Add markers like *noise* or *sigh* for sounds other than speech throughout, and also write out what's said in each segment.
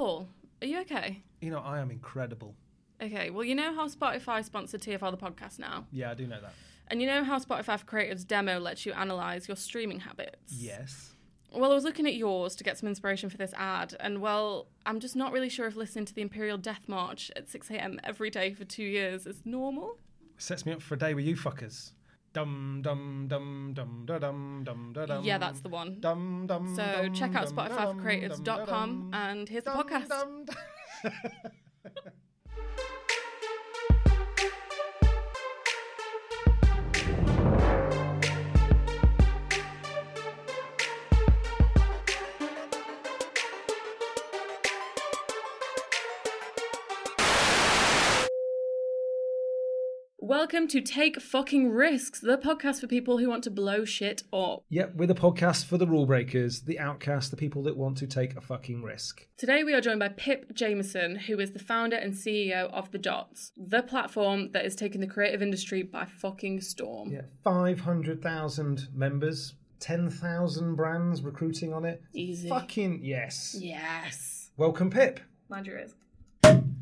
Paul, are you okay? You know, I am incredible. Okay, well, you know how Spotify sponsored TFR the podcast now? Yeah, I do know that. And you know how Spotify for Creatives demo lets you analyze your streaming habits? Yes. Well, I was looking at yours to get some inspiration for this ad, and well, I'm just not really sure if listening to the Imperial Death March at 6 a.m. every day for two years is normal. Sets me up for a day with you fuckers. Dum dum dum dum da dum dum da dum. Yeah, that's the one. Dum dum. So dum, check out dum, dum, SpotifyForCreatives.com dum, and here's the dum, podcast. *laughs* Welcome to Take Fucking Risks, the podcast for people who want to blow shit up. Yep, we're the podcast for the rule breakers, the outcasts, the people that want to take a fucking risk. Today we are joined by Pip Jamieson, who is the founder and CEO of The Dots, the platform that is taking the creative industry by fucking storm. Yeah, 500,000 members, 10,000 brands recruiting on it. Easy. Fucking yes. Yes. Welcome, Pip. Mind your ears.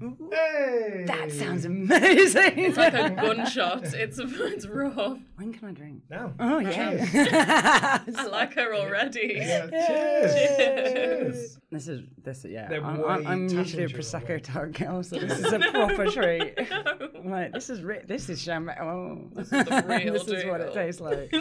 Hey! That sounds amazing. It's like a gunshot. It's it's rough. when can I drink? Now. Oh yeah. *laughs* I like her already. Yeah, cheers. Cheers. this is this yeah. They're I'm, way I'm, I'm usually a talented, prosecco type girl, so this *laughs* is a proper treat. I'm *laughs* like this is ri- this is champagne. Oh, this is the real this is what it tastes like.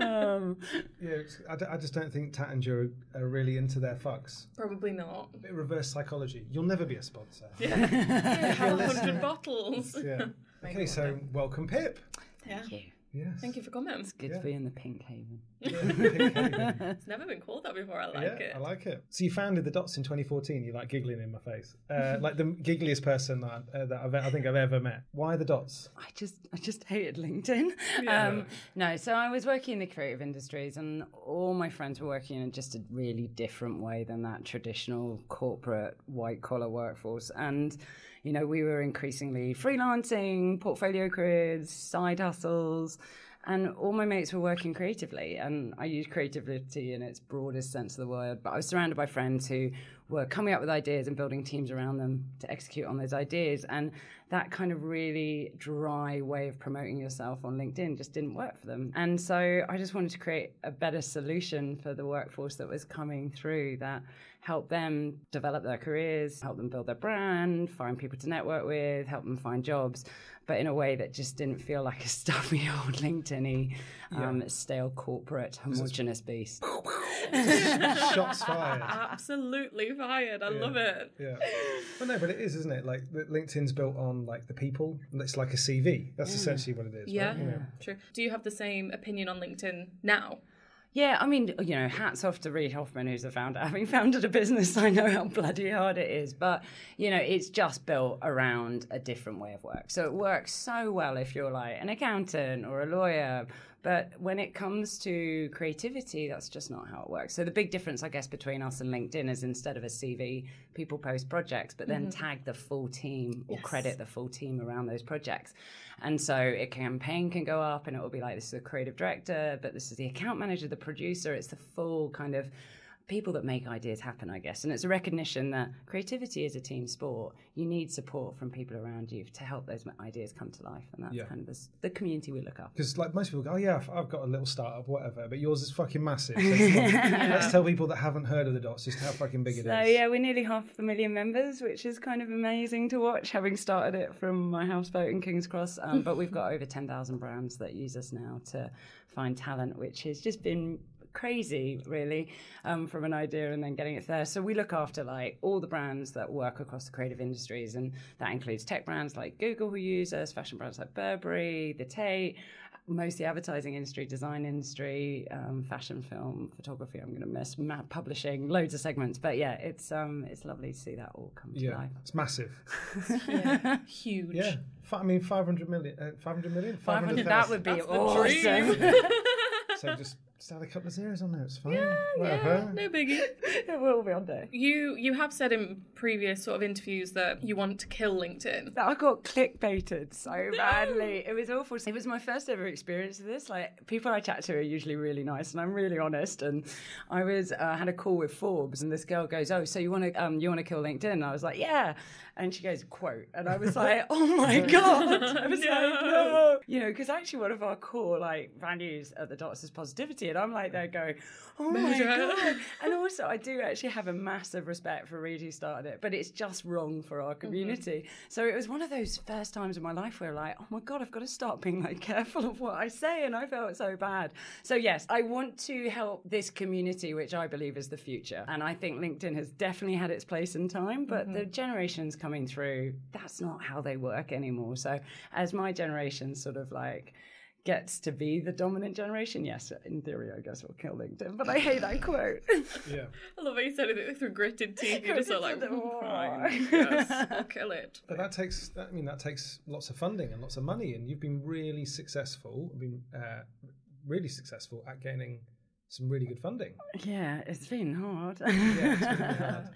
um, Yeah, it's- I, d- I just don't think Taittinger are, are really into their fucks. Probably not. A bit reverse psychology. You'll never be a sponsor. Yeah. *laughs* Have a hundred bottles. Yeah. *laughs* Okay, so welcome, Pip. Yeah. thank you. Yes. Thank you for coming. It's Good Yeah. to be in the pink haven. *laughs* It's never been called that before. I like yeah, it. I like it. So you founded the Dots in 2014. You're like giggling in my face, uh, like the giggliest person that, uh, that I've, I think I've ever met. Why the Dots? I just I just hated LinkedIn. *laughs* Yeah. Um, no, so I was working in the creative industries, and all my friends were working in just a really different way than that traditional corporate white collar workforce. And you know, we were increasingly freelancing, portfolio careers, side hustles. And all my mates were working creatively, and I use creativity in its broadest sense of the word. But I was surrounded by friends who were coming up with ideas and building teams around them to execute on those ideas. And that kind of really dry way of promoting yourself on LinkedIn just didn't work for them. And so I just wanted to create a better solution for the workforce that was coming through that helped them develop their careers, help them build their brand, find people to network with, help them find jobs, but in a way that just didn't feel like a *laughs* stuffy old LinkedIn y, um, stale corporate, homogenous beast. Shots fired. Absolutely fired. I love it. Yeah. Well, no, but it is, isn't it? Like LinkedIn's built on like the people. It's like a CV. That's mm. essentially what it is. Yeah, Right? You know? true. Do you have the same opinion on LinkedIn now? Yeah, I mean, you know, hats off to Reid Hoffman, who's the founder. Having *laughs* founded a business, I know how bloody hard it is. But, you know, it's just built around a different way of work. So it works so well if you're like an accountant or a lawyer. But when it comes to creativity, that's just not how it works. So the big difference, I guess, between us and LinkedIn is instead of a CV, people post projects, but then mm-hmm. tag the full team or Yes. credit the full team around those projects. And so a campaign can go up and it will be like, this is the creative director, but this is the account manager, the producer. It's the full kind of people that make ideas happen, I guess. And it's a recognition that creativity is a team sport. You need support from people around you to help those ideas come to life. And that's Yeah. kind of the, the community we look up. Because like most people go, oh yeah, I've- got a little startup, whatever, but yours is fucking massive. So *laughs* on, let's tell people that haven't heard of the Dots just how fucking big it is. So yeah, we're nearly half a million members, which is kind of amazing to watch, having started it from my houseboat in King's Cross. Um, but we've got over ten thousand brands that use us now to find talent, which has just been crazy, really, um, from an idea and then getting it there. So we look after like all the brands that work across the creative industries, and that includes tech brands like Google who use us, fashion brands like Burberry, the Tate. Most of the advertising industry, design industry, um, fashion, film, photography. I'm going to miss map publishing, loads of segments. But yeah, it's um, it's lovely to see that all come to Yeah, life. it's massive. Yeah. Huge. Yeah, Fi- I mean, 500 million. Uh, 500 million? 500, 500,000. that would be That's the awesome. *laughs* So just Just add a couple of zeros on there. It's fine. Yeah, Whatever. no biggie. *laughs* it will be on there. You you have said in previous sort of interviews that you want to kill LinkedIn. That I got clickbaited so badly. It was awful. It was my first ever experience of this. Like people I chat to are usually really nice, and I'm really honest. And I was uh, had a call with Forbes, and this girl goes, "Oh, so you want to um you want to kill LinkedIn?" And I was like, "Yeah." And she goes, "Quote," and I was like, *laughs* "Oh my *laughs* god!" I was like, "No," you know, because actually one of our core like values at the Dots is positivity, and I'm like there going, "Oh my god!" And also, I do actually have a massive respect for Reid who started it, but it's just wrong for our mm-hmm. community. So it was one of those first times in my life where, like, oh my god, I've got to start being like careful of what I say, and I felt so bad. So yes, I want to help this community, which I believe is the future, and I think LinkedIn has definitely had its place in time, but mm-hmm. the generations coming through, that's not how they work anymore. So as my generation sort of like gets to be the dominant generation, yes, in theory, I guess we'll kill LinkedIn. But I hate that quote. *laughs* Yeah. I love how you said it through gritted teeth. *laughs* You're just sort of like, Gritted fine, *laughs* yes, I'll kill it. But that takes, I mean, that takes lots of funding and lots of money, and you've been really successful, been uh, really successful at gaining some really good funding. yeah, it's been hard. Yeah, it's been really hard.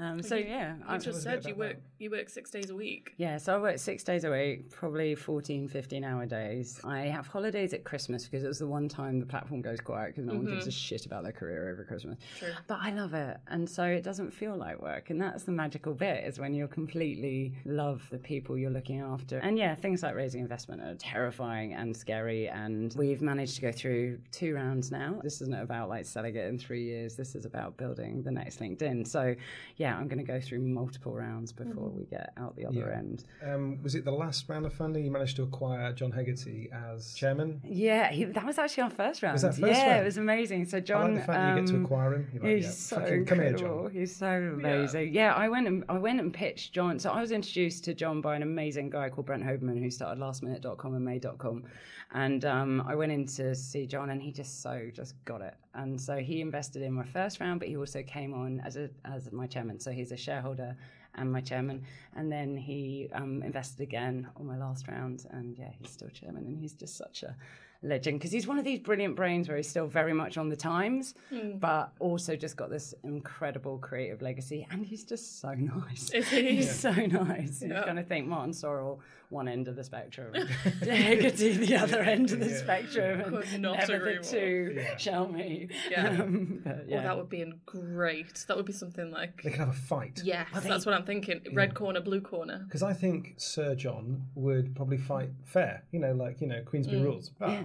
um, so yeah, I I'm just Tell us a said you work you work six days a week. Yeah, so I work six days a week, probably 14, 15 hour days. I have holidays at Christmas because it's the one time the platform goes quiet because no one gives a mm-hmm. shit about their career over Christmas. True. But I love it. And so it doesn't feel like work. And that's the magical bit is when you completely love the people you're looking after. And yeah, things like raising investment are terrifying and scary. And we've managed to go through two rounds now. This isn't about like selling it in three years. This is about building the next LinkedIn. So yeah, I'm going to go through multiple rounds before we get out the other Yeah. end. Um, was it the last round of funding you managed to acquire John Hegarty as chairman? Yeah, he, that was actually our first round. that first yeah, round? it was amazing. So I John, like the fact that you get to um, acquire him. Like, He's yeah, so fucking come here, incredible. John. He's so amazing. Yeah. I went and I went and pitched John. So I was introduced to John by an amazing guy called Brent Hoberman who started lastminute.com and made.com. And um, I went in to see John and he just so just got it. And so he invested in my first round, but he also came on as a as my chairman. So he's a shareholder and my chairman. And then he um, invested again on my last round. And yeah, he's still chairman and he's just such a legend because he's one of these brilliant brains where he's still very much on the times, but also just got this incredible creative legacy. And he's just so nice. Is he? He's so nice. Yeah. You're going to think Martin Sorrell, one end of the spectrum, *laughs* Hegarty, the other end of the spectrum, and Could not never agree the two Yeah. shall meet. Yeah. *laughs* Um, but, yeah. Oh, that would be in great. That would be something like They can have a fight. yes, that's what I'm thinking. Red corner, blue corner. Because I think Sir John would probably fight fair, you know, like, you know, Queensberry rules. But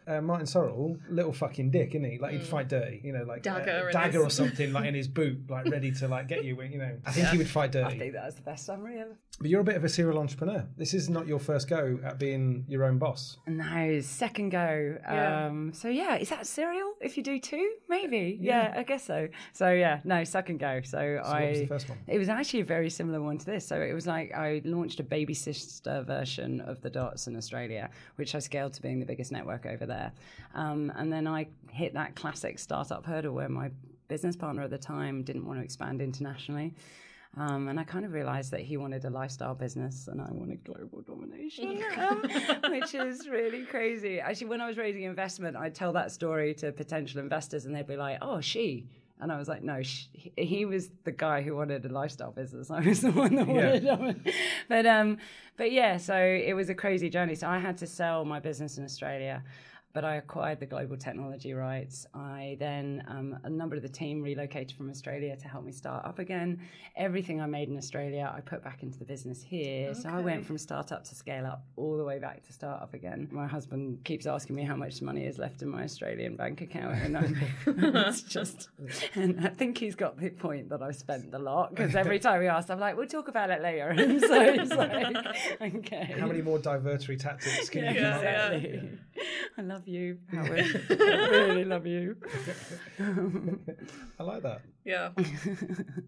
uh, Martin Sorrell, little fucking dick, isn't he? Like, he'd fight dirty, you know, like Dagger uh, dagger or something, like in his boot, like ready to like get you, you know. *laughs* I think he would fight dirty. I dirty. think that's the best summary ever. But you're a bit of a serial entrepreneur. This is not your first go at being your own boss. No, second go. Yeah. Um, so yeah, is that serial? If you do two, maybe. Yeah, I guess so. So yeah, no, second go. So, So I. what was the first one? It was actually a very similar one to this. So it was like I launched a baby sister version of the Dots in Australia, which I scaled to being the biggest network over there. Um, and then I hit that classic startup hurdle where my business partner at the time didn't want to expand internationally. Um, and I kind of realized that he wanted a lifestyle business and I wanted global domination, *laughs* um, which is really crazy. Actually, when I was raising investment, I'd tell that story to potential investors and they'd be like, oh, she. And I was like, no, sh- he- he was the guy who wanted a lifestyle business. I was the one that wanted it. But, um, but yeah, so it was a crazy journey. So I had to sell my business in Australia but I acquired the global technology rights. I then, um, a number of the team relocated from Australia to help me start up again. Everything I made in Australia, I put back into the business here. So I went from startup to scale up all the way back to startup again. My husband keeps asking me how much money is left in my Australian bank account, and I'm, *laughs* it's just, and I think he's got the point that I've spent a lot because every *laughs* time he asks, I'm like, we'll talk about it later. *laughs* And so he's like, okay. How many more divertory tactics can you Yeah, up yeah. I love you, Howard. *laughs* I really love you. *laughs* I like that. Yeah. *laughs*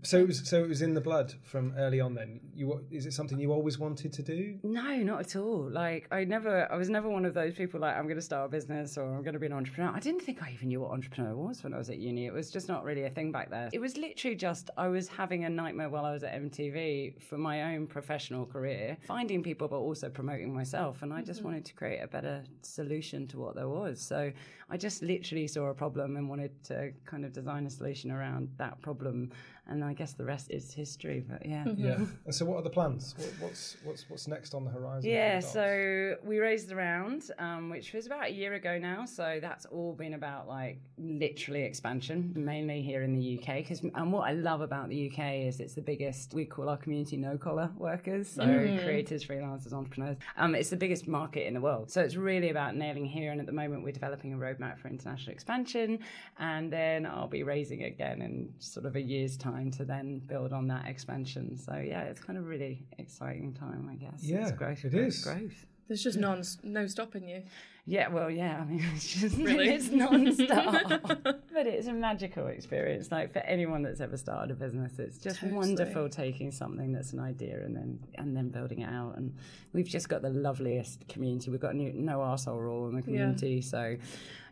So it was so it was in the blood from early on. Then you is it something you always wanted to do? No, not at all. Like I never, I was never one of those people like I'm going to start a business or I'm going to be an entrepreneur. I didn't think I even knew what entrepreneur was when I was at uni. It was just not really a thing back there. It was literally just I was having a nightmare while I was at MTV for my own professional career, finding people but also promoting myself, and I just mm-hmm. wanted to create a better solution solution to what there was. So I just literally saw a problem and wanted to kind of design a solution around that problem. And I guess the rest is history. But yeah. Mm-hmm. Yeah. *laughs* And so, what are the plans? What, what's what's what's next on the horizon? Yeah. So we raised the round, um, which was about a year ago now. So that's all been about like literally expansion, mainly here in the UK. Because and what I love about the UK is it's the biggest. We call our community no collar workers, so mm. creators, freelancers, entrepreneurs. Um, it's the biggest market in the world. So it's really about nailing here. And at the moment, we're developing a roadmap for international expansion, and then I'll be raising again in sort of a year's time time to then build on that expansion. So yeah, it's kind of really exciting time, I guess. Yeah, it's growth, it growth, is. growth. There's just non no stopping you. Yeah, well, yeah. I mean, *laughs* it's just really? it's non-stop, *laughs* but it's a magical experience. Like for anyone that's ever started a business, it's just totally. wonderful taking something that's an idea and then and then building it out. And we've just got the loveliest community. We've got no, no arsehole rule in the community, yeah. so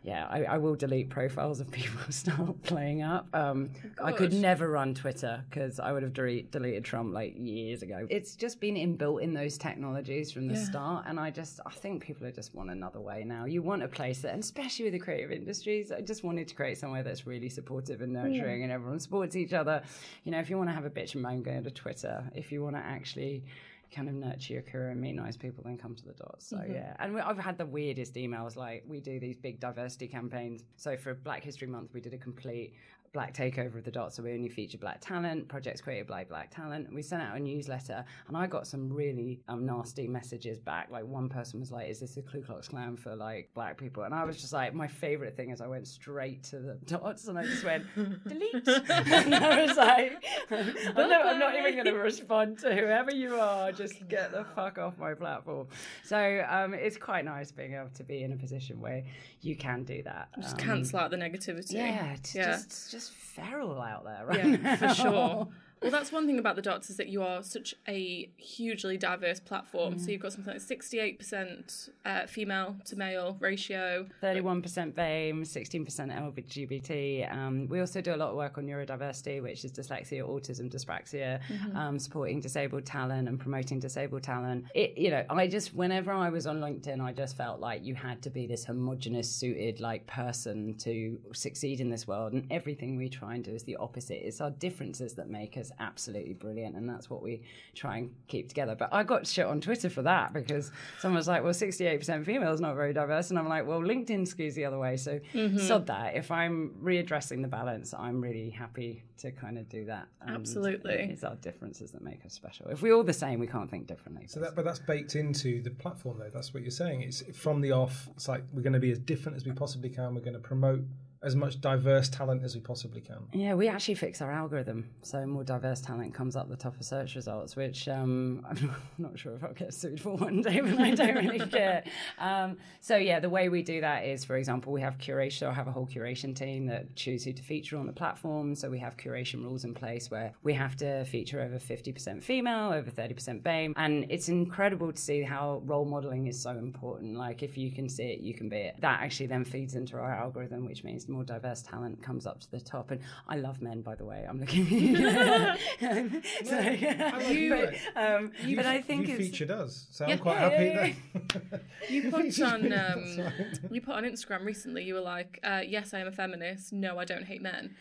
yeah, I, I, will delete profiles if people *laughs* start playing up. Um, I could never run Twitter because I would have delete, deleted Trump like years ago. It's just been inbuilt in those technologies from the yeah. start, and I just I think people are just want another way now. You want a place that, and especially with the creative industries, I just wanted to create somewhere that's really supportive and nurturing, yeah. and everyone supports each other. You know, if you want to have a bitch and moan, go to Twitter. If you want to actually kind of nurture your career and meet nice people, then come to the dots. So mm-hmm. yeah, and we, I've had the weirdest emails. Like we do these big diversity campaigns. So for Black History Month, we did a complete black takeover of the dot, so we only feature black talent, projects created by black talent. We sent out a newsletter, and I got some really um, nasty messages back. Like one person was like, "Is this a Ku Klux Klan for like black people?" And I was just like, my favorite thing is I went straight to the *laughs* dots and I just went delete. *laughs* and I was like, *laughs* I'm not, I'm not even going to respond to whoever you are. Just get the fuck off my platform. So um, it's quite nice being able to be in a position where you can do that. Just um, cancel out the negativity. Yeah, yeah. just just just feral out there, right? Yeah, now. for sure. *laughs* Well, that's one thing about the dots is that you are such a hugely diverse platform. Mm. So you've got something like 68% uh, female to male ratio, 31% BAME, 16% LGBT. Um, we also do a lot of work on neurodiversity, which is dyslexia, autism, dyspraxia, mm-hmm. um, supporting disabled talent and promoting disabled talent. It, you know, I just whenever I was on LinkedIn, I just felt like you had to be this homogenous, suited like person to succeed in this world, and everything we try and do is the opposite. It's our differences that make us absolutely brilliant, and that's what we try and keep together. But I got shit on Twitter for that because someone was like, "Well, sixty-eight percent female is not very diverse," and I'm like, "Well, LinkedIn skews the other way." So mm-hmm. sod that. If I'm readdressing the balance, I'm really happy to kind of do that. And Absolutely, it's our differences that make us special. If we're all the same, we can't think differently. So that, but that's baked into the platform, though. That's what you're saying. It's from the off. It's like we're going to be as different as we possibly can. We're going to promote as much diverse talent as we possibly can. Yeah, we actually fix our algorithm so more diverse talent comes up the top of search results, which um, *laughs* I'm not sure if I'll get sued for one day, but I don't really *laughs* care. Um, so yeah, the way we do that is, for example, we have curation. I have a whole curation team that choose who to feature on the platform. So we have curation rules in place where we have to feature over 50% female, over 30% BAME, and it's incredible to see how role modeling is so important. Like if you can see it, you can be it. That actually then feeds into our algorithm, which means more diverse talent comes up to the top. And I love men, by the way. I'm *laughs* looking. *laughs* so, you, but, um, you, but I think you featured us, so yeah, I'm quite yeah, happy. Yeah, *laughs* you put on um, right. you put on Instagram recently. You were like, uh, "Yes, I am a feminist. No, I don't hate men."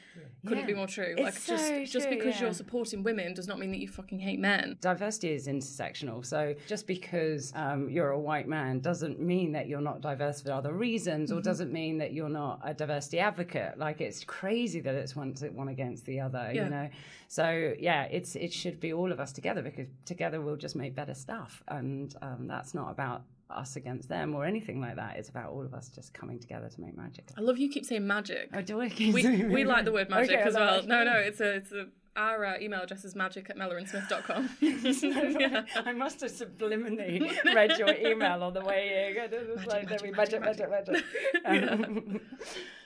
Couldn't be more true. It's like so just true, just because you're supporting women does not mean that you fucking hate men. Diversity is intersectional. So just because um, you're a white man doesn't mean that you're not diverse for other reasons, mm-hmm. or doesn't mean that you're not a diversity advocate. Like it's crazy that it's one one against the other. You know. So yeah, it's it should be all of us together because together we'll just make better stuff, and um, that's not about us against them or anything like that. It's about all of us just coming together to make magic. I love you keep saying magic. Oh, do I? We, we like the word magic okay, as well. No, no, it's a it's a our uh, email address is magic at mellorinsmith.com. *laughs* *laughs* yeah. I must have subliminally read your email on the way in. It was magic, like, magic, magic, magic, magic. *laughs* Um,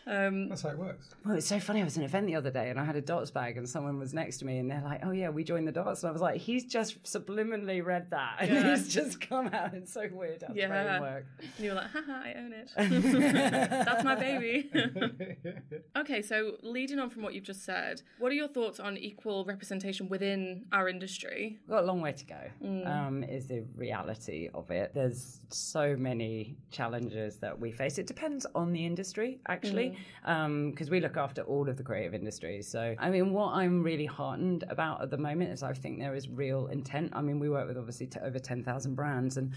Um, That's how it works. Well, it's so funny. I was at an event the other day and I had a dots bag and someone was next to me and they're like, oh, yeah, we joined the dots. And I was like, he's just subliminally read that *laughs* and Yeah. he's just come out. It's so weird how Yeah. the brain works. and you were like, haha, I own it. *laughs* That's my baby. *laughs* okay, so leading on from what you've just said, what are your thoughts on equal representation within our industry? We've got a long way to go, um, is the reality of it. There's so many challenges that we face. It depends on the industry, actually, Um, because we look after all of the creative industries. So, I mean, what I'm really heartened about at the moment is I think there is real intent. I mean, we work with obviously to over 10,000 brands and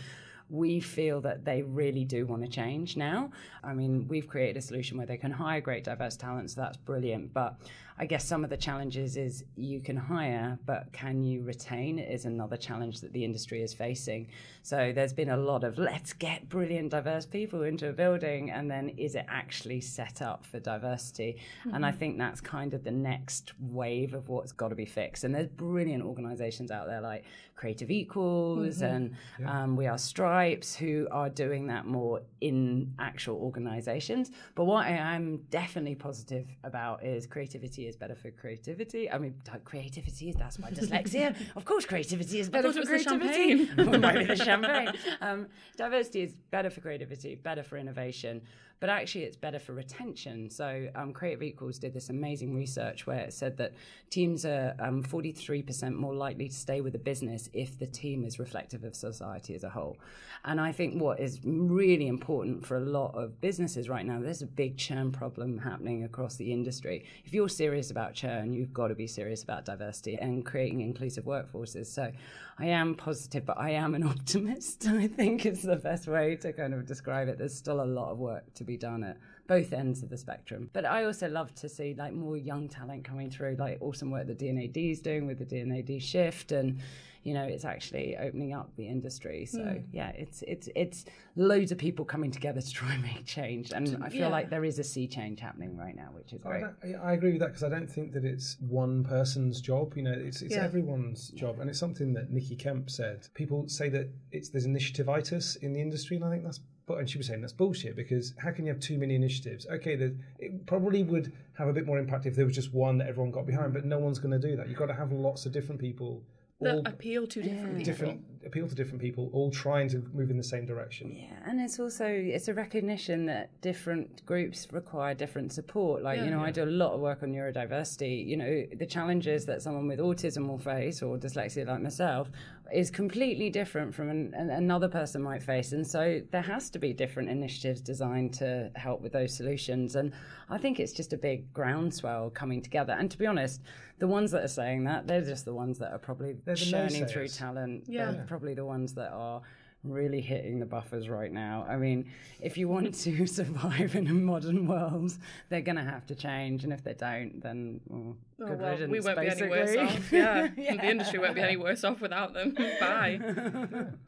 we feel that they really do want to change now. I mean, we've created a solution where they can hire great diverse talent, so that's brilliant. But I guess some of the challenges is you can hire, but can you retain is another challenge that the industry is facing. So there's been a lot of let's get brilliant diverse people into a building, and then is it actually set up for diversity? And I think that's kind of the next wave of what's got to be fixed. And there's brilliant organizations out there like Creative Equals and um, We Are Stripes who are doing that more in actual organizations. But what I am definitely positive about is creativity is better for creativity. I mean, creativity is that's my dyslexia. *laughs* of course, creativity is better for it the creativity. champagne. *laughs* Maybe the champagne. Um, diversity is better for creativity, better for innovation, but actually it's better for retention. So um, Creative Equals did this amazing research where it said that teams are um, 43% more likely to stay with a business if the team is reflective of society as a whole. And I think what is really important for a lot of businesses right now, there's a big churn problem happening across the industry. If you're serious about churn, you've got to be serious about diversity and creating inclusive workforces. So I am positive, but I am an *laughs* optimist. I think is the best way to kind of describe it. There's still a lot of work to be done at both ends of the spectrum. But I also love to see like more young talent coming through, like awesome work that D&AD is doing with the D&AD shift and you know it's actually opening up the industry so hmm. yeah it's it's it's loads of people coming together to try and make change and i feel Yeah. like there is a sea change happening right now which is great I I agree with that because I don't think that it's one person's job. You know, it's it's Yeah. everyone's job, and it's something that Nikki Kemp said. People say that it's there's initiativeitis in the industry, and I think that's. But and she was saying that's bullshit because how can you have too many initiatives? Okay, it probably would have a bit more impact if there was just one that everyone got behind, but no one's going to do that. You've got to have lots of different people, That all appeal to different people. different appeal to different people, all trying to move in the same direction. Yeah, and it's also it's a recognition that different groups require different support. Like you know, I do a lot of work on neurodiversity. You know, the challenges that someone with autism will face or dyslexia like myself is completely different from an, an, another person might face, and so there has to be different initiatives designed to help with those solutions. And I think it's just a big groundswell coming together. And to be honest, the ones that are saying that they're just the ones that are probably They're the churning through talent. Yeah. Um, Probably the ones that are really hitting the buffers right now. I mean, if you want to *laughs* survive in a modern world, they're going to have to change, and if they don't, then well, Oh, well, riddance, we won't be any worse off. *laughs* *laughs* Yeah. the industry won't be any worse off without them. Bye.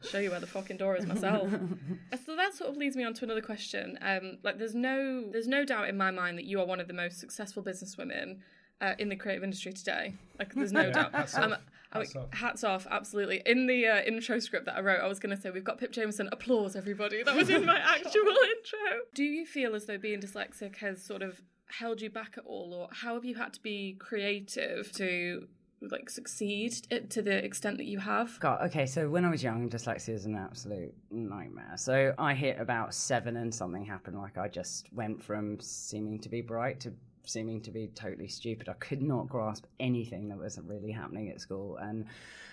Show you where the fucking door is myself. so that sort of leads me on to another question. Um, like, there's no, there's no doubt in my mind that you are one of the most successful businesswomen uh, in the creative industry today. Like, there's no doubt. Hats Um, off. Hats off. absolutely. In the uh, intro script that I wrote, I was going to say, we've got Pip Jamieson, applause, everybody. That was in my *laughs* actual intro. Do you feel as though being dyslexic has sort of held you back at all, or how have you had to be creative to like succeed to the extent that you have? God, okay, so when I was young, dyslexia is an absolute nightmare. So I hit about seven and something happened. Like I just went from seeming to be bright to seeming to be totally stupid. I could not grasp anything that was really happening at school. And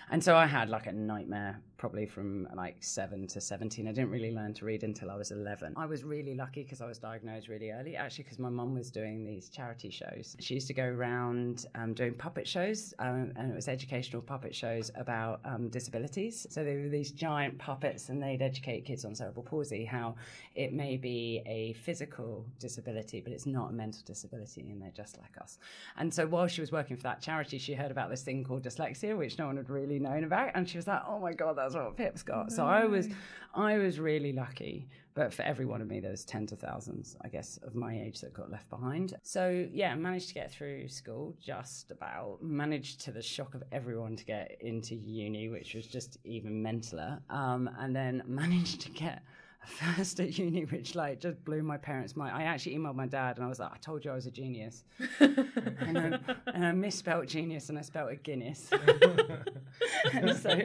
and so I had like a nightmare probably from like seven to 17. I didn't really learn to read until I was 11. I was really lucky because I was diagnosed really early, actually, because my mum was doing these charity shows. She used to go around um, doing puppet shows, um, and it was educational puppet shows about um, disabilities. So they were these giant puppets, and they'd educate kids on cerebral palsy, how it may be a physical disability, but it's not a mental disability, and they're just like us. And so while she was working for that charity, she heard about this thing called dyslexia, which no one had really known about, and she was like, "Oh my god, that's what Pip's got." So I was, I was really lucky. But for every one of me, there's tens of thousands, I guess, of my age that got left behind. So yeah, managed to get through school just about. Managed to the shock of everyone to get into uni, which was just even mentaler. Um, and then *laughs* managed to get *laughs* first at uni, which like just blew my parents' mind. I actually emailed my dad and I was like, I told you I was a genius. *laughs* and, I, and I misspelled genius and I spelled it Guinness. *laughs* and so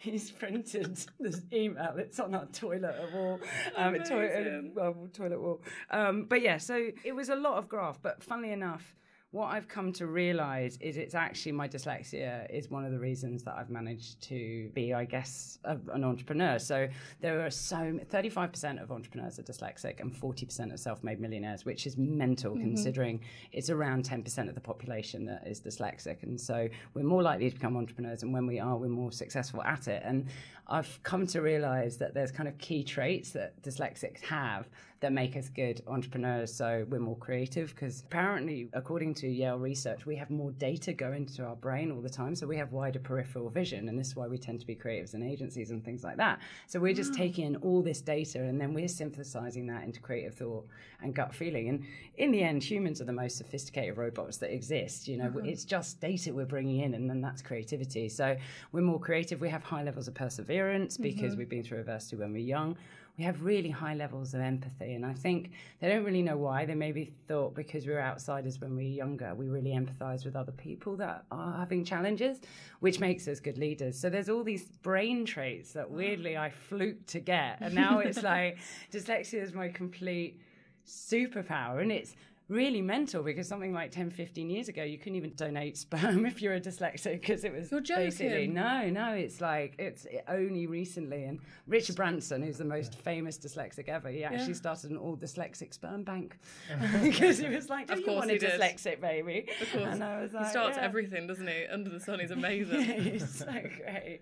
he's printed this email. It's on our toilet wall, um, toilet, well, toilet wall. Um, but yeah, so it was a lot of graph. But funnily enough, what I've come to realize is it's actually my dyslexia is one of the reasons that I've managed to be, I guess, a, an entrepreneur. So there are so 35% of entrepreneurs are dyslexic and 40% of self-made millionaires, which is mental mm-hmm. considering it's around 10% of the population that is dyslexic. And so we're more likely to become entrepreneurs. And when we are, we're more successful at it. And I've come to realize that there's kind of key traits that dyslexics have that make us good entrepreneurs. So we're more creative because apparently, according to Yale research, we have more data go into our brain all the time. So we have wider peripheral vision. And this is why we tend to be creatives in agencies and things like that. So we're just wow. taking in all this data and then we're synthesizing that into creative thought and gut feeling. And in the end, humans are the most sophisticated robots that exist. You know, mm-hmm. it's just data we're bringing in and then that's creativity. So we're more creative. We have high levels of perseverance because mm-hmm. we've been through adversity when we're young we have really high levels of empathy. And I think they don't really know why. They maybe thought because we were outsiders when we were younger, we really empathize with other people that are having challenges, which makes us good leaders. So there's all these brain traits that weirdly I fluke to get. And now it's *laughs* like dyslexia is my complete superpower. And it's really mental because something like 10, 15 years ago, you couldn't even donate *laughs* sperm if you're a dyslexic because it was You're basically no, no. It's like it's only recently. And Richard Branson, who's the most famous dyslexic ever, he actually yeah. started an all dyslexic sperm bank *laughs* *laughs* because he was like, "Do of oh, you want a dyslexic baby?" Of course, and I was like, he starts yeah. everything, doesn't he? Under the sun, he's amazing. he's so great.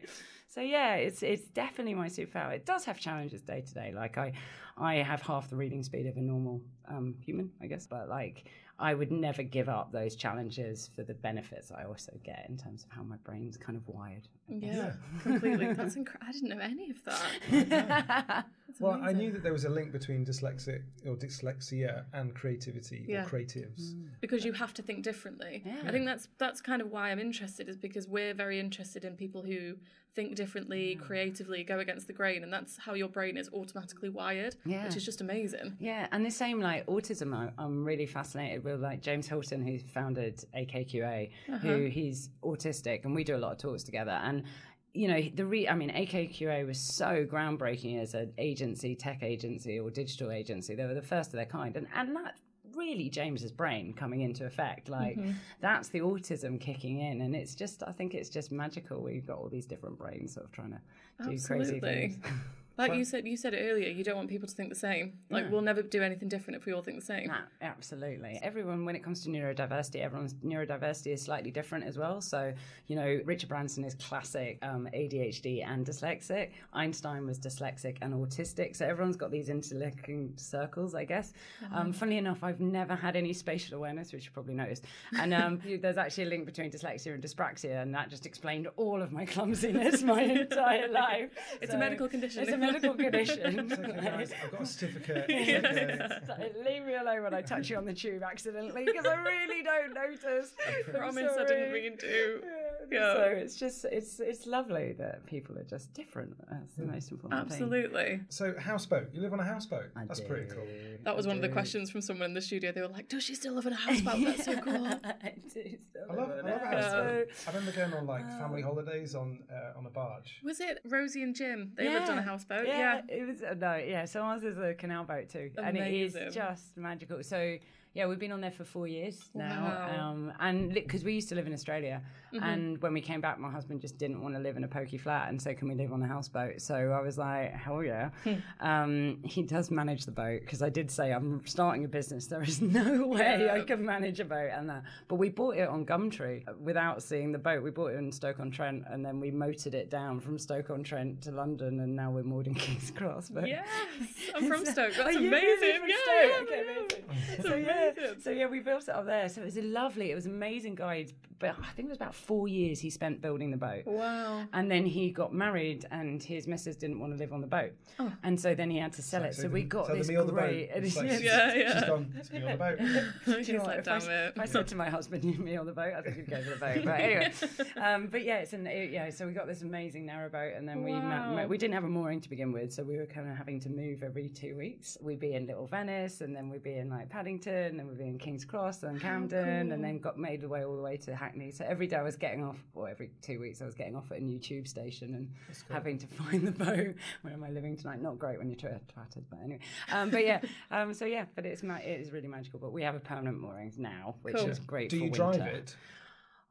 So yeah, it's it's definitely my superpower. It does have challenges day to day. Like I, I have half the reading speed of a normal um, human, I guess. But like, I would never give up those challenges for the benefits I also get in terms of how my brain's kind of wired. Yeah, *laughs* completely. That's incredible. I didn't know any of that. *laughs* well, I knew that there was a link between dyslexic or dyslexia and creativity yeah. or creatives. Mm. Because you have to think differently. Yeah. I think that's that's kind of why I'm interested, is because we're very interested in people who think differently, yeah. creatively, go against the grain, and that's how your brain is automatically wired, yeah. which is just amazing. Yeah, and the same like autism, I, am really fascinated with like James Hilton, who founded AKQA, uh-huh. who he's autistic, and we do a lot of talks together, and you know the re i mean akqa was so groundbreaking as an agency tech agency or digital agency they were the first of their kind and and that really James's brain coming into effect. Like mm-hmm. that's the autism kicking in, and it's just I think it's just magical. We've got all these different brains sort of trying to do Absolutely. crazy things. *laughs* Like you said, you said it earlier. You don't want people to think the same. Like we'll never do anything different if we all think the same. Absolutely. Everyone, when it comes to neurodiversity, everyone's neurodiversity is slightly different as well. So you know, Richard Branson is classic um, ADHD and dyslexic. Einstein was dyslexic and autistic. So everyone's got these interlinking circles, I guess. Mm-hmm. Um, funnily enough, I've never had any spatial awareness, which you probably noticed. And um, *laughs* there's actually a link between dyslexia and dyspraxia, and that just explained all of my clumsiness my *laughs* entire life. It's so, a medical condition medical *laughs* condition. okay, guys, I've got a certificate. *laughs* Okay. Leave me alone when I touch you on the tube accidentally because I really don't notice. I promise I didn't mean to. Yeah. yeah. So it's just it's it's lovely that people are just different. That's the most important thing. Absolutely. thing. So houseboat. You live on a houseboat. I That's do. pretty cool. That was I one do. of the questions from someone in the studio. They were like, "Does she still live in a houseboat? That's so cool." *laughs* I do. I love, I love a houseboat. I remember going on like family holidays on uh, on a barge. Was it Rosie and Jim? They yeah. lived on a houseboat. Yeah, yeah, it was uh, no, yeah. So ours is a canal boat too, Amazing. and it is just magical. So yeah, we've been on there for four years now, wow. um, and because we used to live in Australia, mm-hmm. and when we came back, my husband just didn't want to live in a pokey flat, and so can we live on a houseboat? So I was like, hell yeah. Hmm. um, he does manage the boat because I did say I'm starting a business. There is *laughs* no way yeah. I can manage a boat, and that. But we bought it on Gumtree without seeing the boat. We bought it in Stoke on Trent, and then we motored it down from Stoke on Trent to London, and now we're moored in *laughs* King's Cross. But yes, I'm *laughs* from Stoke. That's amazing. yeah, yeah, okay, amazing. So yeah amazing. So yeah, we built it up there. So it was a lovely, it was amazing guide. But I think it was about four years he spent building the boat. Wow. And then he got married, and his missus didn't want to live on the boat, oh. and so then he had to sell it. So, we got so this the meal on the boat. great. It's like, *laughs* Yeah, yeah. She's gone. It's me on the boat. He's *laughs* Do you know what, like, if, I, it. if I said to my husband, "You me on the boat," I think he'd go for the boat. But anyway, *laughs* um, but yeah, it's an it, yeah. So we got this amazing narrow boat, and then we ma- Wow. we didn't have a mooring to begin with, so we were kind of having to move every two weeks. We'd be in Little Venice, and then we'd be in like Paddington, and we'd be in King's Cross, and Camden, and then got made the way all the way to Hackney. So every day I was getting off, or every two weeks I was getting off at a new tube station and having to *laughs* find the boat. Where am I living tonight? Not great when you're tra- twatted, but anyway. Um, but yeah, *laughs* um, so yeah, but it's ma- it is really magical. But we have a permanent moorings now, which Cool. is great. Do for you winter. drive it?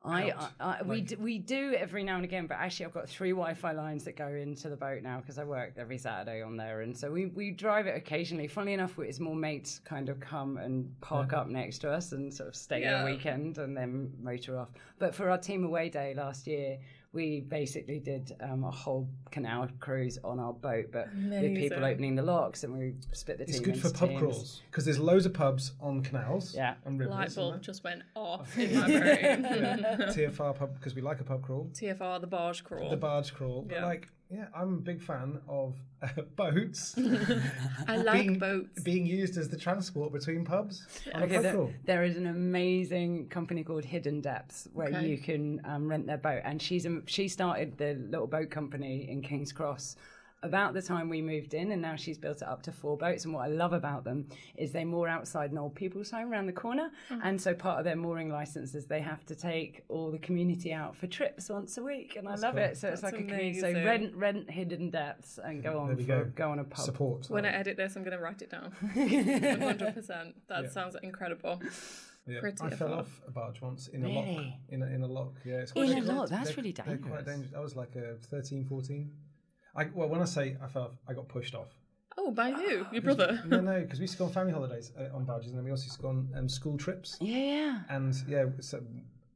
I? I, I we d- we do every now and again, but actually I've got three Wi-Fi lines that go into the boat now because I work every Saturday on there, and so we, we drive it occasionally. Funnily enough, it's more mates kind of come and park mm-hmm. up next to us and sort of stay Yeah. a weekend and then motor off. But for our team away day last year, we basically did um, a whole canal cruise on our boat, but with people opening the locks, and we split the team. It's team. good for pub teams. crawls because there's loads of pubs on canals Yeah. and rivers. Light bulb just went *laughs* off in my brain. *laughs* Yeah. TFR pub because we like a pub crawl. TFR, the barge crawl. The barge crawl. But Yeah. like, yeah, I'm a big fan of uh, *laughs* boats I like being, boats. being used as the transport between pubs on Okay, a there, there is an amazing company called Hidden Depths where Okay. you can um, rent their boat, and she's um, she started the little boat company in King's Cross about the time we moved in, and now she's built it up to four boats. And what I love about them is they moor outside an old people's home around the corner, mm. and so part of their mooring license is they have to take all the community out for trips once a week, and I love cool. it. So it's That's like a community. So rent rent Hidden Depths and go on we for, go. go on a pub. Support. When I edit this, I'm going to write it down. *laughs* 100%. That Yeah. sounds incredible. Yeah. pretty I fell far. off a barge once in a lock. In a, in a lock, yeah. It's In a lock? That's they're- really They're quite dangerous. dangerous. I was like a 13, 14. I, well, when I say I fell off, I got pushed off. Oh, by who? Your brother? *laughs* No, no, because we used to go on family holidays uh, on barges, and then we also used to go on um, school trips. Yeah, yeah. And yeah, so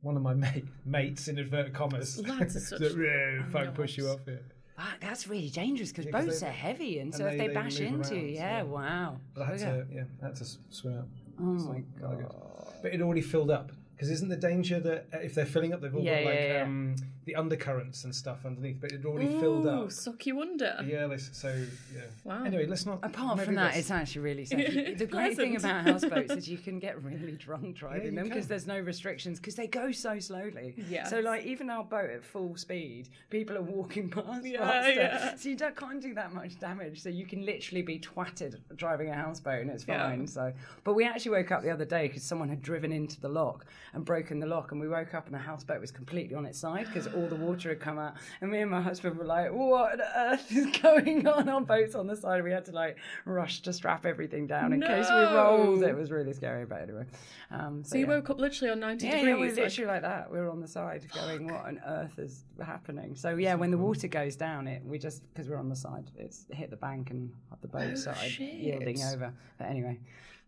one of my *laughs* mate, mates in inverted commas, Lads are *laughs* such that really fucking push you off. Yeah. Wow, that's really dangerous because Yeah, boats they- are heavy, and, and so if they- they, they bash into you, yeah, yeah. wow. But I had to, yeah, I had to swim out. Oh my like, kinda good. god. But it already filled up. Because isn't the danger that uh, if they're filling up, they've all Yeah, got like. Um, the undercurrents and stuff underneath, but it already filled Ooh, up. suck you under. Yeah, let's, so yeah. Wow. Anyway, let's not. Apart from that, let's- it's actually really *laughs* safe. the great thing about houseboats is you can get really drunk *laughs* driving you them because there's no restrictions because they go so slowly. Yeah. So like even our boat at full speed, people are walking *laughs* past Yeah, faster. yeah. So you don't, can't do that much damage. So you can literally be twatted driving a houseboat and it's Yeah. fine. So, but we actually woke up the other day because someone had driven into the lock and broken the lock, and we woke up and the houseboat was completely on its side because all the water had come out. And me and my husband were like, "What on earth is going on? Our boat's on the side." We had to like rush to strap everything down in case we rolled. It was really scary, but anyway. Um, So you yeah. woke up literally on 90 Yeah, yeah, degrees. we were like- literally like that. We were on the side going, "What on earth is happening?" So yeah, when the water goes down, it we just because we're on the side, it's hit the bank and the boat Oh, started shit. yielding over. But anyway,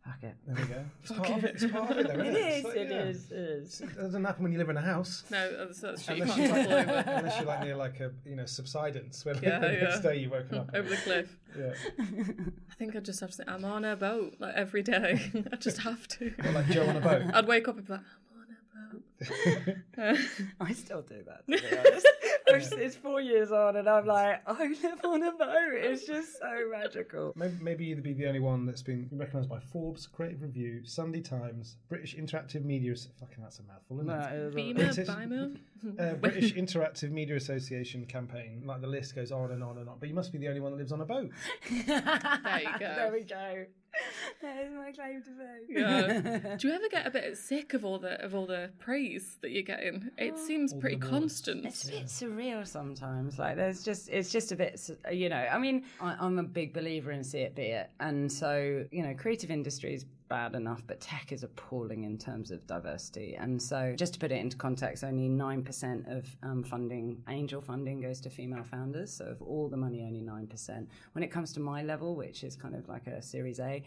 fuck it. There we go. *laughs* It's part of it. It's part of it, though, isn't It it? It's like, It yeah. is. It is. It doesn't happen when you live in a house. no, that's, that's shit. You Unless can't you- topple over. *laughs* Unless you're like near like a you know subsidence where Yeah, *laughs* the next day you've woken up. Over the cliff. Yeah. I think I just have to say, I'm on a boat like every day. I just have to. Or like Joe on a boat. I'd wake up and be like, I'm on a boat. *laughs* I still do that. To be *laughs* honest. it's, it's four years on, and I'm like, I live on a boat. It's just so magical. Maybe, maybe you'd be the only one that's been recognised by Forbes, Creative Review, Sunday Times, British Interactive Media. Fucking that's a mouthful, isn't No, it? it is- Beamer, British- Bimer. *laughs* Uh, British Interactive Media Association campaign. Like the list goes on and on and on. But you must be the only one that lives on a boat. There you go. There we go. *laughs* There's my claim to fame. Yeah. *laughs* Do you ever get a bit sick of all the of all the praise that you're getting? It *gasps* seems oh, pretty constant. It's a bit surreal sometimes. Like there's just, it's just a bit, you know. I mean, I, I'm a big believer in see it, be it, and so you know, creative industry is bad enough, but tech is appalling in terms of diversity. And so, just to put it into context, only nine percent of um, funding, angel funding, goes to female founders. So of all the money, only nine percent. When it comes to my level, which is kind of like a Series A.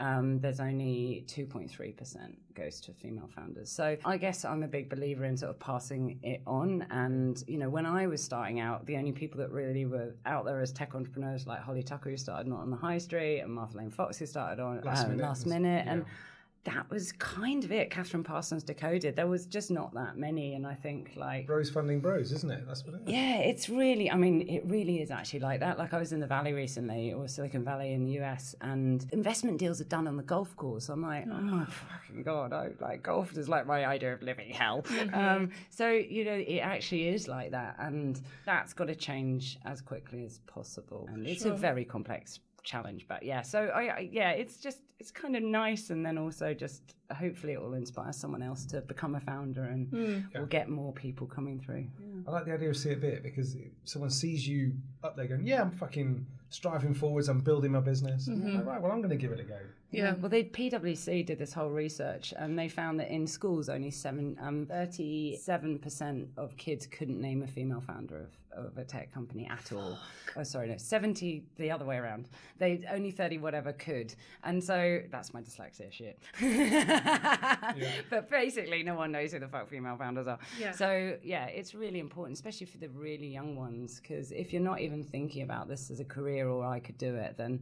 Um, there's only 2.3% goes to female founders. So I guess I'm a big believer in sort of passing it on. And, you know, when I was starting out, the only people that really were out there as tech entrepreneurs like Holly Tucker, who started not on the high street, and Martha Lane Fox, who started on Last uh, Minute last minute. yeah. And that was kind of it. Kathryn Parsons Decoded. There was just not that many, and I think like Bros funding bros, isn't it? That's what it is. yeah, it's really, I mean, it really is actually like that. Like, I was in the Valley recently, or Silicon Valley in the US, and investment deals are done on the golf course. I'm like, oh my fucking God, I, like, golf is like my idea of living hell. *laughs* Um, so, you know, it actually is like that. And that's got to change as quickly as possible. And it's a very complex challenge but yeah so I, I yeah it's just it's kind of nice and then also just hopefully it will inspire someone else to become a founder and we'll get more people coming through I like the idea of see it bit because someone sees you up there going, yeah, I'm fucking striving forwards, I'm building my business. Like, right, well, I'm going to give it a go. Yeah. Well, they PwC did this whole research, and they found that in schools, only seven, um, thirty-seven percent of kids couldn't name a female founder of, of a tech company at all. oh, sorry, no, seventy the other way around. They only thirty whatever could, and so that's my dyslexia shit. *laughs* But basically, no one knows who the fuck female founders are. Yeah. So yeah, it's really important, especially for the really young ones, because if you're not even thinking about this as a career or I could do it, then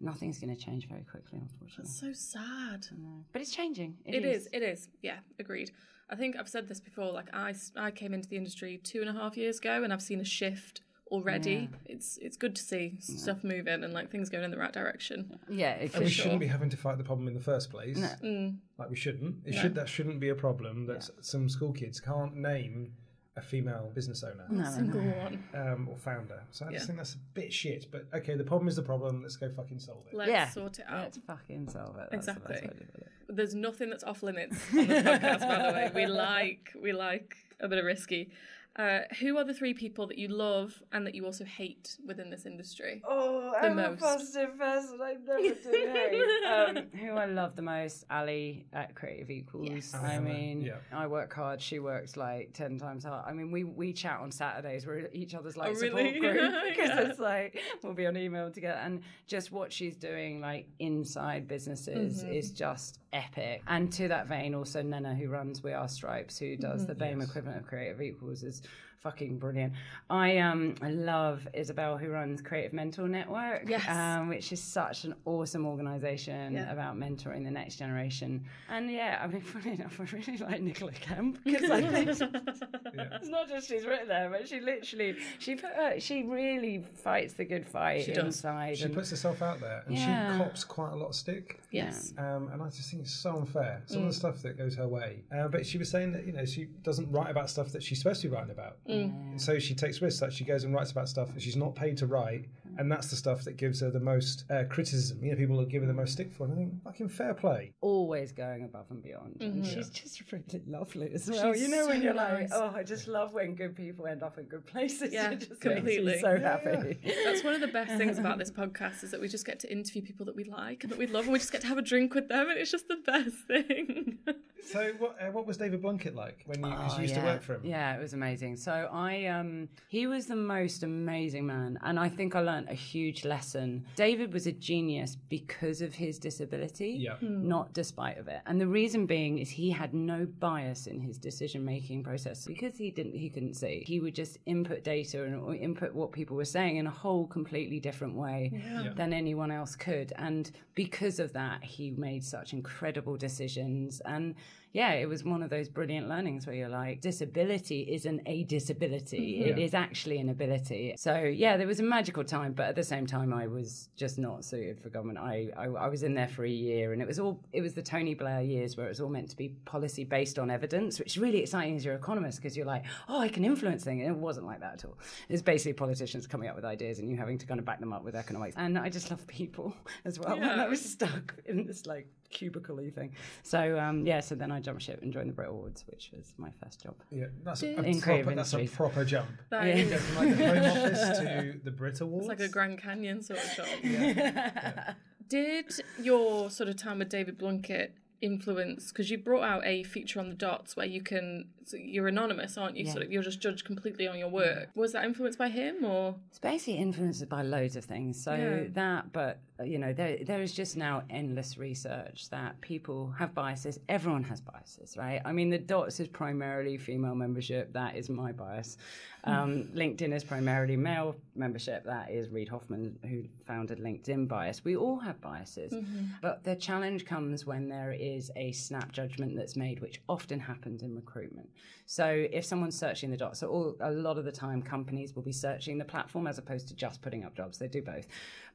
nothing's going to change very quickly, unfortunately. So sad. But it's changing. It is. It is. Yeah, agreed. I think I've said this before. Like I, I came into the industry two and a half years ago, and I've seen a shift already. It's it's good to see stuff moving and like things going in the right direction. Yeah, it And we could- shouldn't be having to fight the problem in the first place. Mm. Like we shouldn't. It should that shouldn't be a problem that s- some school kids can't name a female business owner Single one. um, or founder. So I just Yeah. think that's a bit shit. But okay, the problem is the problem. Let's go fucking solve it. Let's yeah, sort it out. Let's fucking solve it. That's the best Exactly. way to put it. There's nothing that's off limits on this *laughs* podcast, by the way. We like we like a bit of risky. Uh, who are the three people that you love and that you also hate within this industry? Oh, The I'm most. a positive person. I never do hate. *laughs* um, who I love the most, Ali at Creative Equals. Yes. I mean, Yeah. I work hard. She works like ten times hard. I mean, we we chat on Saturdays. We're each other's like Oh, support really? *laughs* group because Yeah. it's like we'll be on email together. And just what she's doing, like inside businesses, Mm-hmm. is just epic. And to that vein, also Nena, who runs We Are Stripes, who does Mm-hmm. the BAME equivalent of Creative Equals, is fucking brilliant. I um I love Isabel who runs Creative Mentor Network, Yes. um, which is such an awesome organisation Yeah. about mentoring the next generation. And yeah, I mean, *laughs* funny enough, I really like Nicola Kemp because I think it's not just she's written there, but she literally she put her, she really fights the good fight She does. inside. She and- puts herself out there and Yeah. she cops quite a lot of stick. Yes. Um, and I just think it's so unfair. Some Mm. of the stuff that goes her way. Uh, but she was saying that, you know, she doesn't write about stuff that she's supposed to be writing about. Mm. So she takes risks. Like she goes and writes about stuff that she's not paid to write. And that's the stuff that gives her the most uh, criticism. You know, people will give her the most stick for. And I think, fucking fair play. always going above and beyond. Mm-hmm. she's just really lovely as well. She's you know, when you're like, oh, I just love when good people end up in good places. *laughs* Yeah, it just completely. makes me so happy. That's one of the best things about this *laughs* podcast is that we just get to interview people that we like and that we love, and we just get to have a drink with them, and it's just the best thing. *laughs* So what uh, what was David Blunkett like when you Oh, used yeah. to work for him? Yeah, it was amazing. So I, um, he was the most amazing man, and I think I learned a huge lesson. David was a genius because of his disability, Yeah. not despite of it. And the reason being is he had no bias in his decision making process because he didn't, he couldn't see. He would just input data and or input what people were saying in a whole completely different way than anyone else could. And because of that, he made such incredible decisions and yeah, it was one of those brilliant learnings where you're like, disability isn't a disability. It mm-hmm. is actually an ability. So yeah, there was a magical time, but at the same time, I was just not suited for government. I, I, I was in there for a year and it was all, it was the Tony Blair years where it was all meant to be policy based on evidence, which is really exciting as your economist because you're like, oh, I can influence things. And it wasn't like that at all. It's basically politicians coming up with ideas and you having to kind of back them up with economics. And I just love people *laughs* as well. And I was stuck in this like cubicle thing. So um, yeah, so then I jumped ship and joined the Brit Awards, which was my first job. Yeah, that's a, a In proper, that's a proper jump. That Yeah. is- Go from like the Home *laughs* Office to the Brit Awards. It's like a Grand Canyon sort of shot. *laughs* Did your sort of time with David Blunkett influence because you brought out a feature on the dots where you can so you're anonymous aren't you Yeah. sort of you're just judged completely on your work was that influenced by him or It's basically influenced by loads of things. So Yeah. that, but you know, there there is just now endless research that people have biases. Everyone has biases, right? I mean, the dots is primarily female membership. That is my bias. Um, LinkedIn is primarily male membership. That is Reid Hoffman, who founded LinkedIn bias. We all have biases, but the challenge comes when there is a snap judgment that's made, which often happens in recruitment. So if someone's searching the dots, so all, a lot of the time companies will be searching the platform as opposed to just putting up jobs. They do both.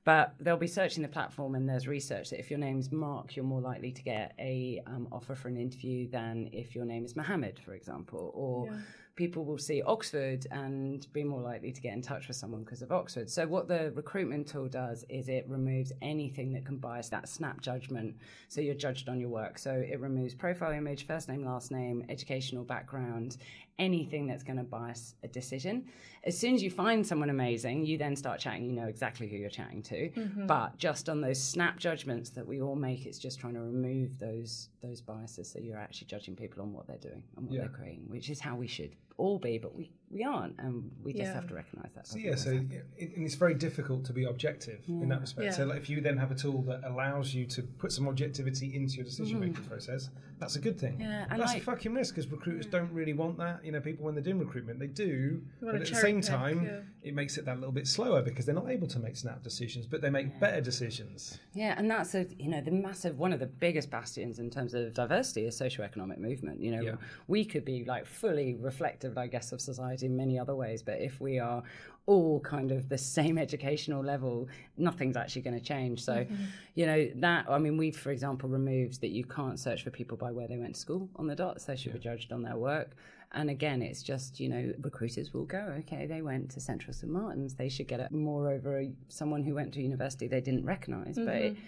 But they'll be searching the platform, and there's research that if your name's Mark, you're more likely to get a um, offer for an interview than if your name is Mohammed, for example, or Yeah. people will see Oxford and be more likely to get in touch with someone because of Oxford. So, what the recruitment tool does is it removes anything that can bias that snap judgment. So, you're judged on your work. So, it removes profile image, first name, last name, educational background, anything that's going to bias a decision. As soon as you find someone amazing, you then start chatting, you know exactly who you're chatting to. Mm-hmm. But just on those snap judgments that we all make, it's just trying to remove those those biases so you're actually judging people on what they're doing and what Yeah. they're creating, which is how we should all be, but we, we aren't, and we just Yeah. have to recognise that. So yeah, so it, and it's very difficult to be objective in that respect. So like, if you then have a tool that allows you to put some objectivity into your decision making process, that's a good thing. Mm-hmm. Yeah, and that's like- a fucking risk because recruiters don't really want that. You know, people when they're doing recruitment, they do, but at the same pick, time, yeah. it makes it that little bit slower because they're not able to make snap decisions, but they make better decisions. Yeah, and that's a you know the massive one of the biggest bastions in terms of diversity is socioeconomic movement. You know, Yeah. we could be like fully reflective, I guess, of society in many other ways, but if we are all kind of the same *laughs* educational level, nothing's actually going to change. So, mm-hmm. you know, that I mean, we've for example removed that you can't search for people by where they went to school on the dots. They should be judged on their work. And again, it's just, you know, recruiters will go, okay, they went to Central St. Martin's. They should get it more over a, someone who went to university they didn't recognize. But it, mm-hmm.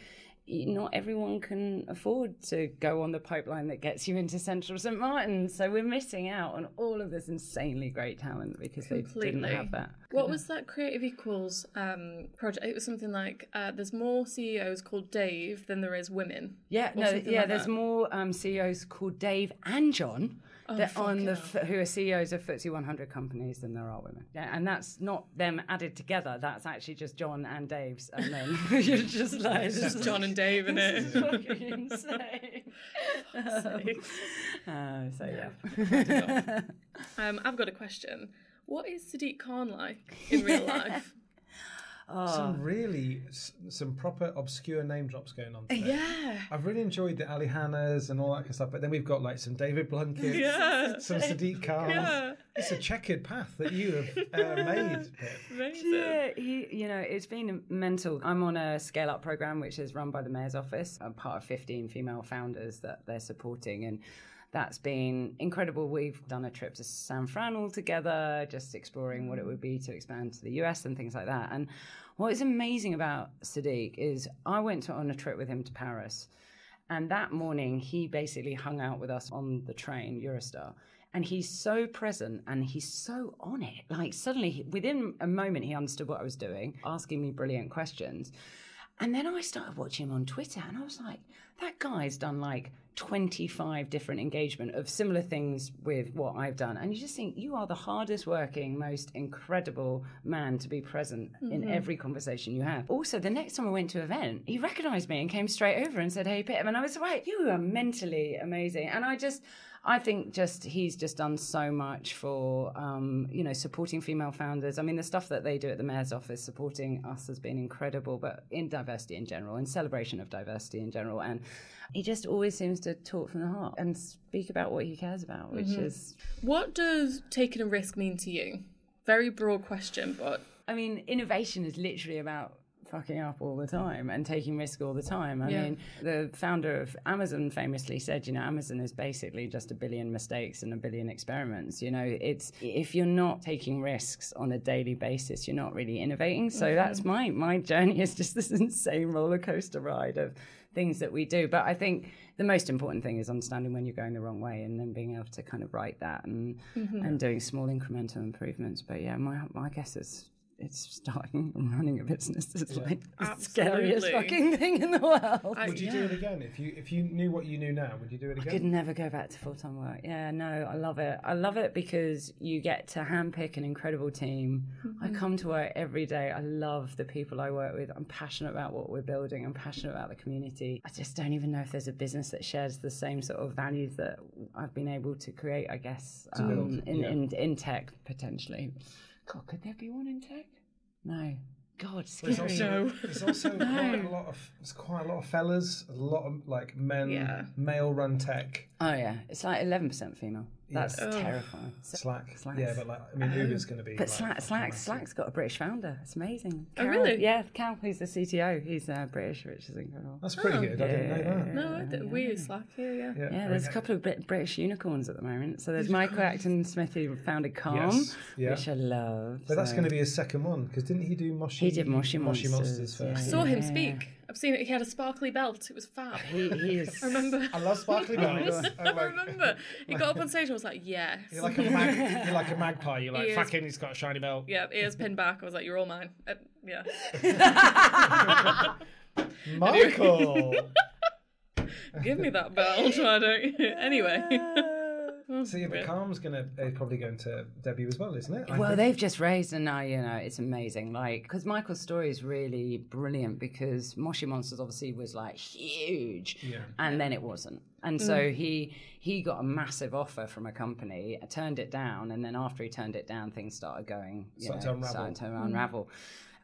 Not everyone can afford to go on the pipeline that gets you into Central St. Martin. So we're missing out on all of this insanely great talent because they didn't have that. What was that Creative Equals um, project? It was something like uh, there's more CEOs called Dave than there is women. Yeah, no, yeah. like there's more um, CEOs called Dave and John that on the f- who are CEOs of FTSE 100 companies than there are women. Yeah, and that's not them added together. That's actually just John and Dave's, and then *laughs* *laughs* you're just like this Just John and Dave in it. *laughs* fucking insane. Uh, so yeah. Um, I've got a question. What is Sadiq Khan like in real life? Some really some proper obscure name drops going on. Today. yeah. I've really enjoyed the Ali Hanans and all that kind of stuff, but then we've got like some David Blunkett, Yeah. some Sadiq Khan. Yeah. It's a checkered path that you have uh, *laughs* made. Amazing. Yeah, he, you know, it's been mental. I'm on a scale up program which is run by the mayor's office. I'm part of 15 female founders that they're supporting, and that's been incredible. We've done a trip to San Fran all together, just exploring what it would be to expand to the US and things like that. And what is amazing about Sadiq is I went on a trip with him to Paris. And that morning, he basically hung out with us on the train, Eurostar. And he's so present and he's so on it. Like, suddenly, within a moment, he understood what I was doing, asking me brilliant questions. And then I started watching him on Twitter and I was like, that guy's done like 25 different engagement of similar things with what I've done. And you just think you are the hardest working, most incredible man to be present in mm-hmm. every conversation you have. Also, the next time I went to an event, he recognized me and came straight over and said, Hey, Pip. And I was like, you are mentally amazing. And I just, I think just he's just done so much for um, you know supporting female founders. I mean, the stuff that they do at the mayor's office supporting us has been incredible, but in diversity in general, in celebration of diversity in general, and he just always seems to talk from the heart and speak about what he cares about, which is, What does taking a risk mean to you? Very broad question, but I mean, innovation is literally about fucking up all the time and taking risk all the time. I Yeah. mean, the founder of Amazon famously said, you know, Amazon is basically just a billion mistakes and a billion experiments. You know, it's if you're not taking risks on a daily basis, you're not really innovating. So mm-hmm. that's my my journey is just *laughs* this insane roller coaster ride of things that we do. But I think the most important thing is understanding when you're going the wrong way and then being able to kind of right that and mm-hmm. and doing small incremental improvements. But yeah, my my guess is it's starting and running a business is like the scariest fucking thing in the world. I, Would you do it again if you if you knew what you knew now? Would you do it again? I again? could never go back to full time work. Yeah, no, I love it. I love it because you get to handpick an incredible team. I come to work every day. I love the people I work with. I'm passionate about what we're building. I'm passionate about the community. I just don't even know if there's a business that shares the same sort of values that I've been able to create, I guess, um, in, yeah. in, in tech potentially. God, could there be one in tech? No. God, There's *laughs* also, No. there's also quite a lot of there's quite a lot of fellas, a lot of like men, Yeah. male run tech, Oh yeah, it's like eleven percent female. That's Yeah. Oh. terrifying. So- Slack. Slacks. Yeah, but like I mean, Uber's going to be. But like, Slack, fucking Slack, Slack's got a British founder. It's amazing. Oh, Cal- really? Yeah, Cal, who's the CTO. He's uh, British, which is incredible. That's pretty Oh. good. I didn't know that. No, I didn't. we use Slack here, yeah. Yeah, Yeah, there's a couple of British unicorns at the moment. So there's Michael Acton Smith who founded Calm, Yes, yeah. which I love. But that's going to be his second one because didn't he do Moshi? He did Moshi Moshi Monsters, Monsters yeah. first. Saw him Yeah. speak. I've seen it. He had a sparkly belt. It was fab. He, he is. *laughs* I remember. I love sparkly belts. *laughs* I remember. He got up on stage and was like, yes. You're like a mag, you're like a magpie. You're like He is- fucking. He's got a shiny belt. Yeah, ears pinned back. I was like, you're all mine. Uh, yeah. *laughs* Michael. Give me that belt, why don't you? Anyway. so yeah, but Calm's gonna uh, probably going to debut as well, isn't it? I Well, think. they've just raised, and now you know it's amazing. Like, because Michael's story is really brilliant. Because Moshi Monsters obviously was like huge, Yeah. and then it wasn't. And so he he got a massive offer from a company, turned it down, and then after he turned it down, things started going, you Started to know, unravel. started to unravel.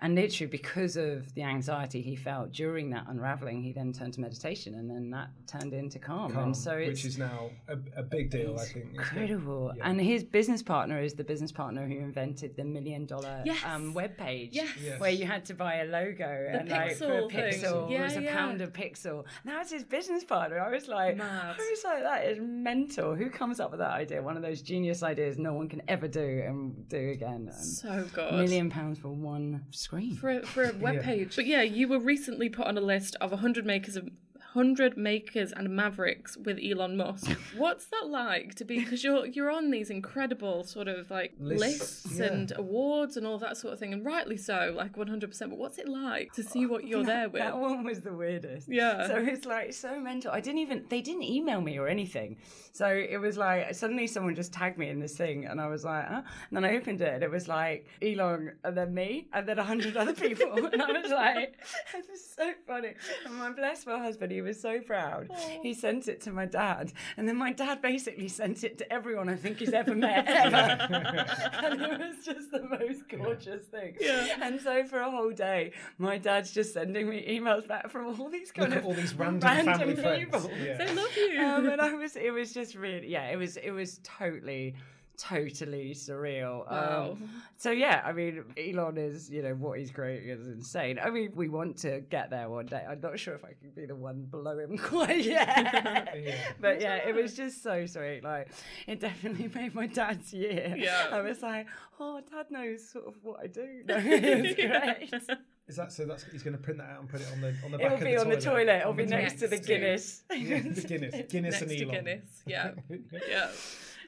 And literally, because of the anxiety he felt during that unraveling, he then turned to meditation, and then that turned into calm. Calm, and so it's which is now a, a big deal, I think. incredible. Yeah. And his business partner is the business partner who invented the million dollar Yes. um, web page Yes. Yes. where you had to buy a logo and like for a pixel thing. pixel Yeah, was a yeah. pound of pixel. And that was his business partner. I was like, Mad. I was like, that is mental. Who comes up with that idea? One of those genius ideas no one can ever do and do again. And So good. million pounds for one screen. For a, for a web page. But yeah, you were recently put on a list of 100 makers of 100 makers and mavericks with Elon Musk. *laughs* What's that like to be because you're you're on these incredible sort of like Lists, lists yeah. and awards and all that sort of thing and rightly so, like 100%, but what's it like to see what you're *laughs* there with? That one was the weirdest. Yeah. So it's like so mental. I didn't even they didn't email me or anything. So it was like suddenly someone just tagged me in this thing and I was like, huh? And then I opened it and it was like Elon and then me and then a hundred other people. *laughs* and I was like, it was so funny. And my blessed my husband, he was so proud. He sent it to my dad. And then my dad basically sent it to everyone I think he's ever *laughs* met ever. and it was just the most gorgeous thing. Yeah. And so for a whole day, my dad's just sending me emails back from all these kind Look of all these random, family friends. people. Yeah. They love you. Um, and I was, it was just really, yeah, it was, it was totally, totally surreal. Wow. Um, so yeah, I mean, Elon is, you know, what he's creating is insane. I mean, we want to get there one day. I'm not sure if I can be the one below him *laughs* quite yet. *laughs* Yeah. But yeah, it was just so sweet. Like, it definitely *laughs* made my dad's year. Yeah. I was like, oh, dad knows sort of what I do. No, it's great. Is that so? That's he's going to print that out and put it on the on the back It'll of be the on the toilet. It'll be the next to the next to- Guinness. Yeah, the Guinness, Guinness Next and to Guinness. Yeah. yeah.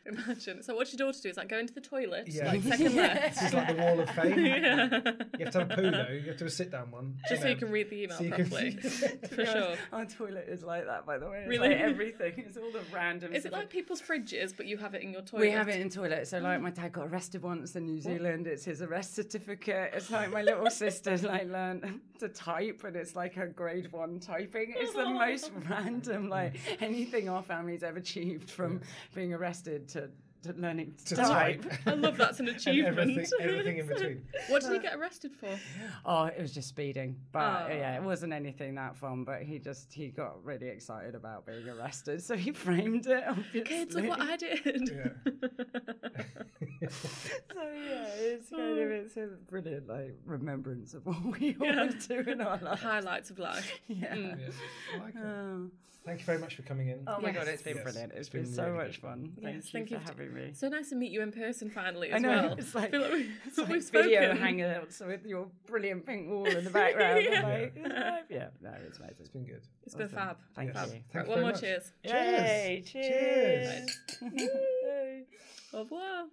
*laughs* Imagine. So what's your daughter do? Is like go into the toilet, Yeah. like second *laughs* left. This is like the wall of fame. *laughs* yeah. You have to have a poo though. You have to have a sit down one. Just so you can read the email So you can- properly. For sure. Our toilet is like that, by the way. It's Really? like everything. It's all the random. Is it like people's fridges, but you have it in your toilet? We have it in toilet. So like my dad got arrested once in New Zealand. It's his arrest certificate. It's like my little sister's like learned to type and it's like her grade one typing. It's the *laughs* most random like anything our family's ever achieved from being arrested to, to learning to, To type. type. I love that's an *laughs* And achievement. everything, *laughs* everything in between. what did he uh, get arrested for? Oh, it was just speeding. But Oh. yeah, it oh. wasn't anything that fun. But he just he got really excited about being arrested, so he *laughs* framed it. Obviously. Kids, look what I did. So yeah, it's kind of oh. it's a brilliant like remembrance of what we all do in our life. Highlights of life. Yeah. Mm. Yeah. I like it. Oh. Thank you very much for coming in. Oh my Yes. god, it's been Yes, brilliant. it's it's been, been so really much good. fun. Thank Yes, you thank for you for- having me. So nice to meet you in person finally I know well. *laughs* it's like, like we, it's like we've video spoken. hangouts with your brilliant pink wall in the background. *laughs* Yeah. Like, it's yeah, no, it's amazing. It's been good. It's been fab. Thank fab. you. Right, you one very more much. cheers. Yay! Cheers. Cheers! *laughs* Au revoir.